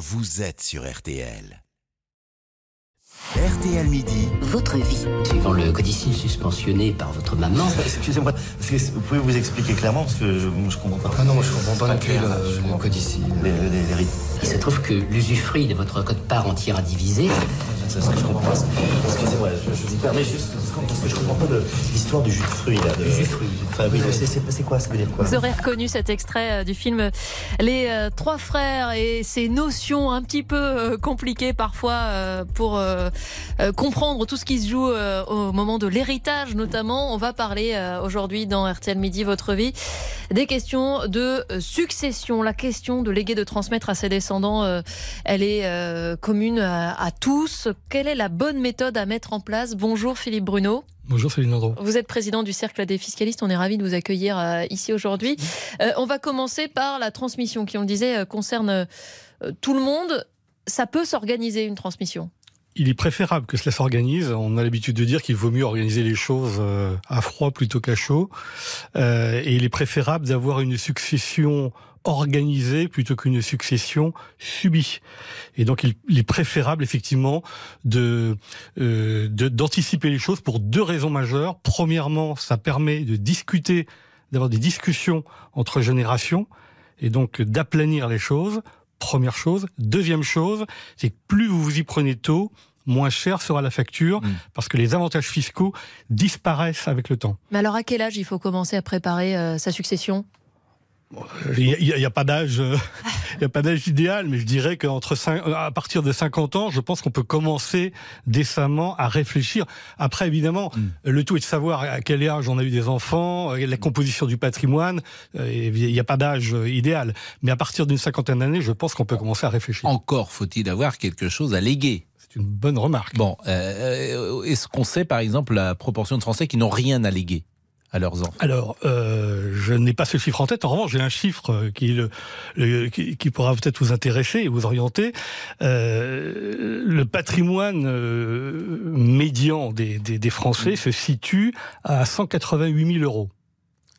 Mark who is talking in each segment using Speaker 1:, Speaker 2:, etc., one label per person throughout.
Speaker 1: vous êtes sur RTL. RTL Midi,
Speaker 2: Votre vie.
Speaker 3: Suivant le codicile suspensionné par votre maman,
Speaker 4: Excusez-moi, est-ce que vous pouvez vous expliquer clairement parce que je, je comprends pas.
Speaker 5: Ah non, moi je comprends pas non plus
Speaker 4: clair,
Speaker 5: le,
Speaker 4: je
Speaker 5: le code.
Speaker 4: Les, les, les
Speaker 3: il se trouve que l'usufruit de votre code-part entière à diviser,
Speaker 4: C'est ce que je comprends pas. Excusez-moi, je, je vous permets juste parce que je comprends pas l'histoire du jus de fruits là. De...
Speaker 3: jus de fruits.
Speaker 4: Enfin, oui, c'est- quoi Ça veut dire quoi
Speaker 6: Vous aurez reconnu cet extrait euh, du film Les euh, Trois Frères et ces notions un petit peu euh, compliquées parfois euh, pour comprendre tout ce qui se joue au moment de l'héritage notamment. On va parler aujourd'hui dans RTL Midi Votre Vie des questions de succession. La question de léguer, de transmettre à ses descendants, elle est commune à, à tous. Quelle est la bonne méthode à mettre en place? Bonjour Philippe Bruno.
Speaker 7: Bonjour Céline Landreau.
Speaker 6: Vous êtes président du Cercle des fiscalistes. On est ravis de vous accueillir euh, ici aujourd'hui. Euh, on va commencer par la transmission qui, on le disait, euh, concerne tout le monde. Ça peut s'organiser une transmission?
Speaker 7: Il est préférable que cela s'organise. On a l'habitude de dire qu'il vaut mieux organiser les choses euh, à froid plutôt qu'à chaud. Euh, et il est préférable d'avoir une succession organisée plutôt qu'une succession subie. Et donc il, est préférable effectivement de euh, d'anticiper les choses pour deux raisons majeures. Premièrement, ça permet de discuter, d'avoir des discussions entre générations et donc d'aplanir les choses. Première chose. Deuxième chose, c'est que plus vous vous y prenez tôt, moins cher sera la facture,
Speaker 4: Mm.
Speaker 7: parce que les avantages fiscaux disparaissent avec le temps.
Speaker 6: Mais alors, à quel âge il faut commencer à préparer euh, sa succession?
Speaker 7: Il n'y a, il y a pas d'âge, euh, il y a pas d'âge idéal, mais je dirais qu'entre euh, à partir de 50 ans, je pense qu'on peut commencer décemment à réfléchir. Après, évidemment, le tout est de savoir à quel âge on a eu des enfants, la composition du patrimoine. Il n'y a pas d'âge idéal, mais à partir d'une cinquantaine d'années, je pense qu'on peut commencer à réfléchir.
Speaker 8: Encore faut-il avoir quelque chose à léguer.
Speaker 7: C'est une bonne remarque.
Speaker 8: Bon, euh, est-ce qu'on sait par exemple la proportion de Français qui n'ont rien à léguer à leurs enfants?
Speaker 7: Alors, euh, je n'ai pas ce chiffre en tête. En revanche, j'ai un chiffre euh, qui, est le, le- qui, qui pourra peut-être vous intéresser et vous orienter. Euh, le patrimoine euh, médian des, des, des Français se situe à 188 000 euros.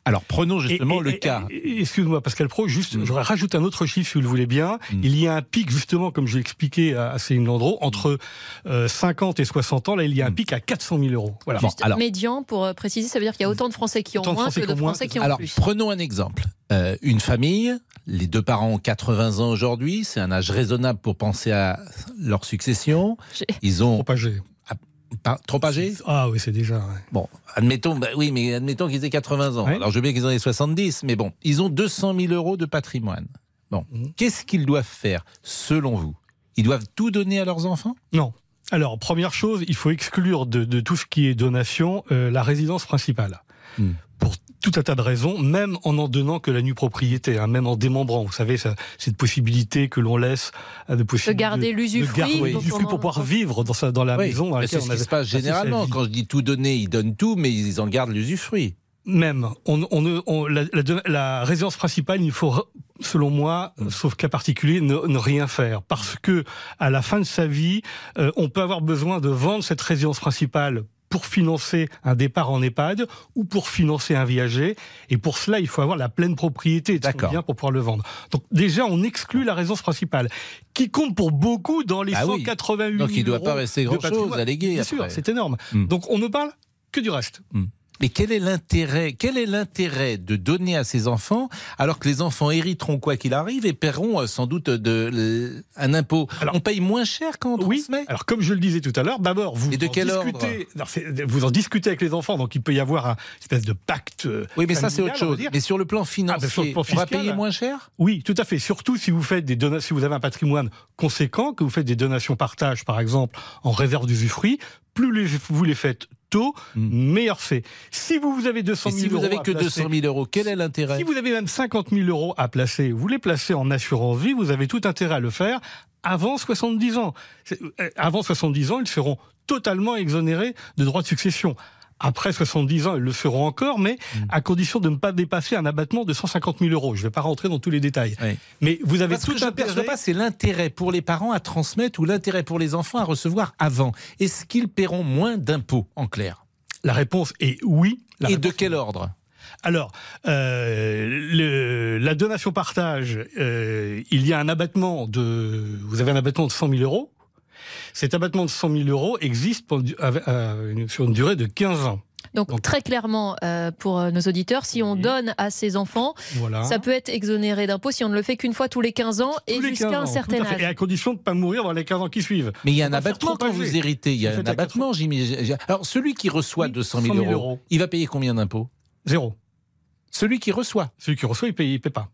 Speaker 8: Alors prenons justement
Speaker 7: Et- et-
Speaker 8: le
Speaker 7: et-
Speaker 8: cas.
Speaker 7: Excuse-moi, Pascal Pro, juste,
Speaker 8: Mm.
Speaker 7: j'aurais rajouté un autre chiffre si vous le voulez bien.
Speaker 8: Mm.
Speaker 7: Il y a un pic, justement, comme je l'ai expliqué à, à Céline Landreau, entre euh, 50 et 60 ans. Là, il y a un
Speaker 8: Mm.
Speaker 7: pic à 400 000 euros. Voilà.
Speaker 8: Bon,
Speaker 6: Juste
Speaker 8: alors-
Speaker 6: médian, pour euh, préciser, ça veut dire qu'il y a autant de Français qui ont moins
Speaker 7: Français
Speaker 6: que de
Speaker 7: qui ont moins.
Speaker 6: Français qui ont
Speaker 8: Alors
Speaker 6: plus.
Speaker 8: prenons un exemple. Euh, une famille, les deux parents ont 80 ans aujourd'hui, c'est un âge raisonnable pour penser à leur succession. Ils ont
Speaker 7: Propagé.
Speaker 8: Pas, trop âgés
Speaker 7: Ah oui, c'est déjà. ouais.
Speaker 8: Bon, admettons, bah oui, mais admettons qu'ils aient 80 ans.
Speaker 7: Ouais.
Speaker 8: Alors je veux bien qu'ils en aient 70, mais bon, ils ont 200 000 euros de patrimoine. Bon,
Speaker 7: Mhm.
Speaker 8: qu'est-ce qu'ils doivent faire selon vous? Ils doivent tout donner à leurs enfants?
Speaker 7: Non. Alors, première chose, il faut exclure de, de tout ce qui est donation euh, la résidence principale.
Speaker 8: Hmm.
Speaker 7: Pour tout un tas de raisons, même en en donnant que la nue propriété, hein, même en démembrant. Vous savez, ça- cette possibilité que l'on laisse à de
Speaker 6: De
Speaker 7: possibilités.
Speaker 6: garder l'usufruit.
Speaker 7: garder
Speaker 6: pour
Speaker 7: l'usufruit pour pouvoir vivre dans, sa, dans la
Speaker 8: Oui,
Speaker 7: maison dans
Speaker 8: mais
Speaker 7: laquelle
Speaker 8: c'est ce
Speaker 7: on
Speaker 8: qui se passe généralement. Quand je dis tout donner, ils donnent tout, mais ils en gardent l'usufruit.
Speaker 7: Même, on, on, ne- on- la, la- la résidence principale, il faut, selon moi,
Speaker 8: Mm.
Speaker 7: sauf cas particulier, ne, ne rien faire, parce que à la fin de sa vie, euh, on peut avoir besoin de vendre cette résidence principale pour financer un départ en EHPAD ou pour financer un viager. Et pour cela, il faut avoir la pleine propriété de son bien pour pouvoir le vendre. Donc déjà, on exclut la résidence principale, qui compte pour beaucoup dans les
Speaker 8: Ah oui.
Speaker 7: 188
Speaker 8: Donc
Speaker 7: 000
Speaker 8: il ne doit pas rester grand-chose à léguer.
Speaker 7: Bien sûr,
Speaker 8: après.
Speaker 7: c'est énorme.
Speaker 8: Mm.
Speaker 7: Donc on ne parle que du reste.
Speaker 8: Mais quel est l'intérêt Quel est l'intérêt de donner à ses enfants alors que les enfants hériteront quoi qu'il arrive et paieront euh, sans doute de, le- un impôt?
Speaker 7: Alors-
Speaker 8: On paye moins cher quand on
Speaker 7: Oui.
Speaker 8: transmet?
Speaker 7: Alors comme je le disais tout à l'heure, d'abord vous
Speaker 8: Et de
Speaker 7: en
Speaker 8: quel
Speaker 7: discutez. Vous en discutez avec les enfants, donc il peut y avoir un espèce de pacte. euh,
Speaker 8: Oui, mais ça c'est autre chose. Mais sur le plan financier,
Speaker 7: Ah, ben, le plan
Speaker 8: on va payer moins cher?
Speaker 7: Oui, tout à fait. Surtout si vous faites des donations, si vous avez un patrimoine conséquent, que vous faites des donations partage, par exemple, en réserve d'usufruit, plus les- vous les faites tôt,
Speaker 8: Hmm.
Speaker 7: meilleur c'est. Si vous, vous avez 200
Speaker 8: Et
Speaker 7: 000
Speaker 8: si vous
Speaker 7: euros
Speaker 8: avez que
Speaker 7: placer-
Speaker 8: 200 000 euros, quel est l'intérêt?
Speaker 7: Si vous avez même 50 000 euros à placer, vous les placez en assurance vie, vous avez tout intérêt à le faire avant 70 ans. Euh, Avant 70 ans, ils seront totalement exonérés de droits de succession. Après 70 ans, ils le seront encore, mais
Speaker 8: Mm.
Speaker 7: à condition de ne pas dépasser un abattement de 150 000 euros. Je ne vais pas rentrer dans tous les détails.
Speaker 8: Oui.
Speaker 7: Mais vous avez
Speaker 8: Parce
Speaker 7: tout
Speaker 8: que je ne perçois
Speaker 7: intérêt.
Speaker 8: pas, c'est l'intérêt pour les parents à transmettre ou l'intérêt pour les enfants à recevoir avant. Est-ce qu'ils paieront moins d'impôts, en clair?
Speaker 7: La réponse est oui. La
Speaker 8: Et de quel ordre?
Speaker 7: Alors, euh, le, la donation partage, euh, il y a un abattement de, vous avez un abattement de 100 000 euros. Cet abattement de 100 000 euros existe pour, euh, sur une durée de 15 ans.
Speaker 6: Donc,
Speaker 7: Donc-
Speaker 6: très clairement euh, pour euh, nos auditeurs, si on
Speaker 7: Oui.
Speaker 6: donne à ses enfants,
Speaker 7: Voilà.
Speaker 6: ça peut être exonéré d'impôts si on ne le fait qu'une fois tous les 15 ans et
Speaker 7: Tous
Speaker 6: jusqu'à
Speaker 7: 15
Speaker 6: un certain
Speaker 7: fait. Et
Speaker 6: âge.
Speaker 7: à condition de ne pas mourir dans les 15 ans qui suivent.
Speaker 8: Mais il y a un abattement quand vous héritez. Il y a un abattement, j'imagine. Alors, celui qui reçoit
Speaker 7: Oui,
Speaker 8: 200 000,
Speaker 7: 100 000
Speaker 8: euros,
Speaker 7: euros.
Speaker 8: il va payer combien d'impôts?
Speaker 7: Zéro.
Speaker 8: Celui qui reçoit?
Speaker 7: Celui qui reçoit, il paye, il paye pas.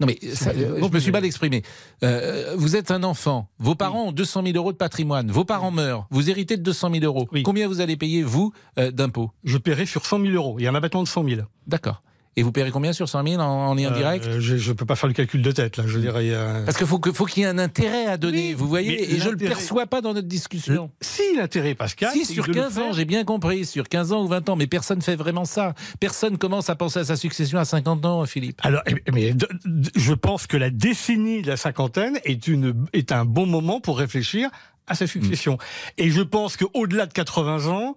Speaker 8: Non, mais ça, euh, je me suis mal exprimé. Euh, vous êtes un enfant. Vos parents ont 200 000 euros de patrimoine. Vos parents meurent. Vous héritez de 200 000 euros.
Speaker 7: Oui.
Speaker 8: Combien vous allez payer, vous, euh, d'impôts?
Speaker 7: Je paierai sur 100 000 euros. Il y a un abattement de 100 000.
Speaker 8: D'accord. Et vous paierez combien sur 100 000 en, en lien
Speaker 7: Euh,
Speaker 8: direct
Speaker 7: je ne peux pas faire le calcul de tête, là. Je dirais.
Speaker 8: Parce qu'il faut qu'il y ait un intérêt à donner,
Speaker 7: Oui,
Speaker 8: vous voyez,
Speaker 7: mais
Speaker 8: et je le
Speaker 7: l'intérêt-
Speaker 8: perçois pas dans notre discussion.
Speaker 7: Si l'intérêt, Pascal.
Speaker 8: Si sur
Speaker 7: de le
Speaker 8: 15 ans, j'ai bien compris, sur 15 ans ou 20 ans, mais personne fait vraiment ça. Personne commence à penser à sa succession à 50 ans, Philippe.
Speaker 7: Alors, eh, mais de- de- je pense que la décennie de la cinquantaine est, une, est un bon moment pour réfléchir à sa succession.
Speaker 8: Mm.
Speaker 7: Et je pense qu'au-delà de 80 ans,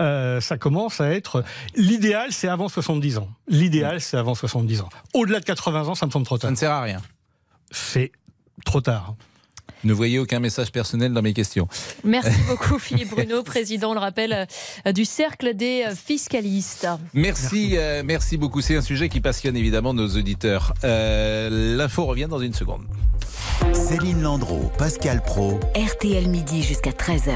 Speaker 7: euh, ça commence à être... L'idéal, c'est avant 70 ans. L'idéal, c'est avant 70 ans. Au-delà de 80 ans, ça me semble trop
Speaker 8: Ça
Speaker 7: tard.
Speaker 8: ne sert à rien.
Speaker 7: C'est trop tard.
Speaker 8: Ne voyez aucun message personnel dans mes questions.
Speaker 6: Merci beaucoup Philippe Bruno, président, on le rappelle, euh, du Cercle des euh, fiscalistes.
Speaker 8: Merci, euh, merci beaucoup. C'est un sujet qui passionne évidemment nos auditeurs. Euh, L'info revient dans une seconde.
Speaker 1: Céline Landreau, Pascal Pro.
Speaker 2: RTL midi jusqu'à 13h.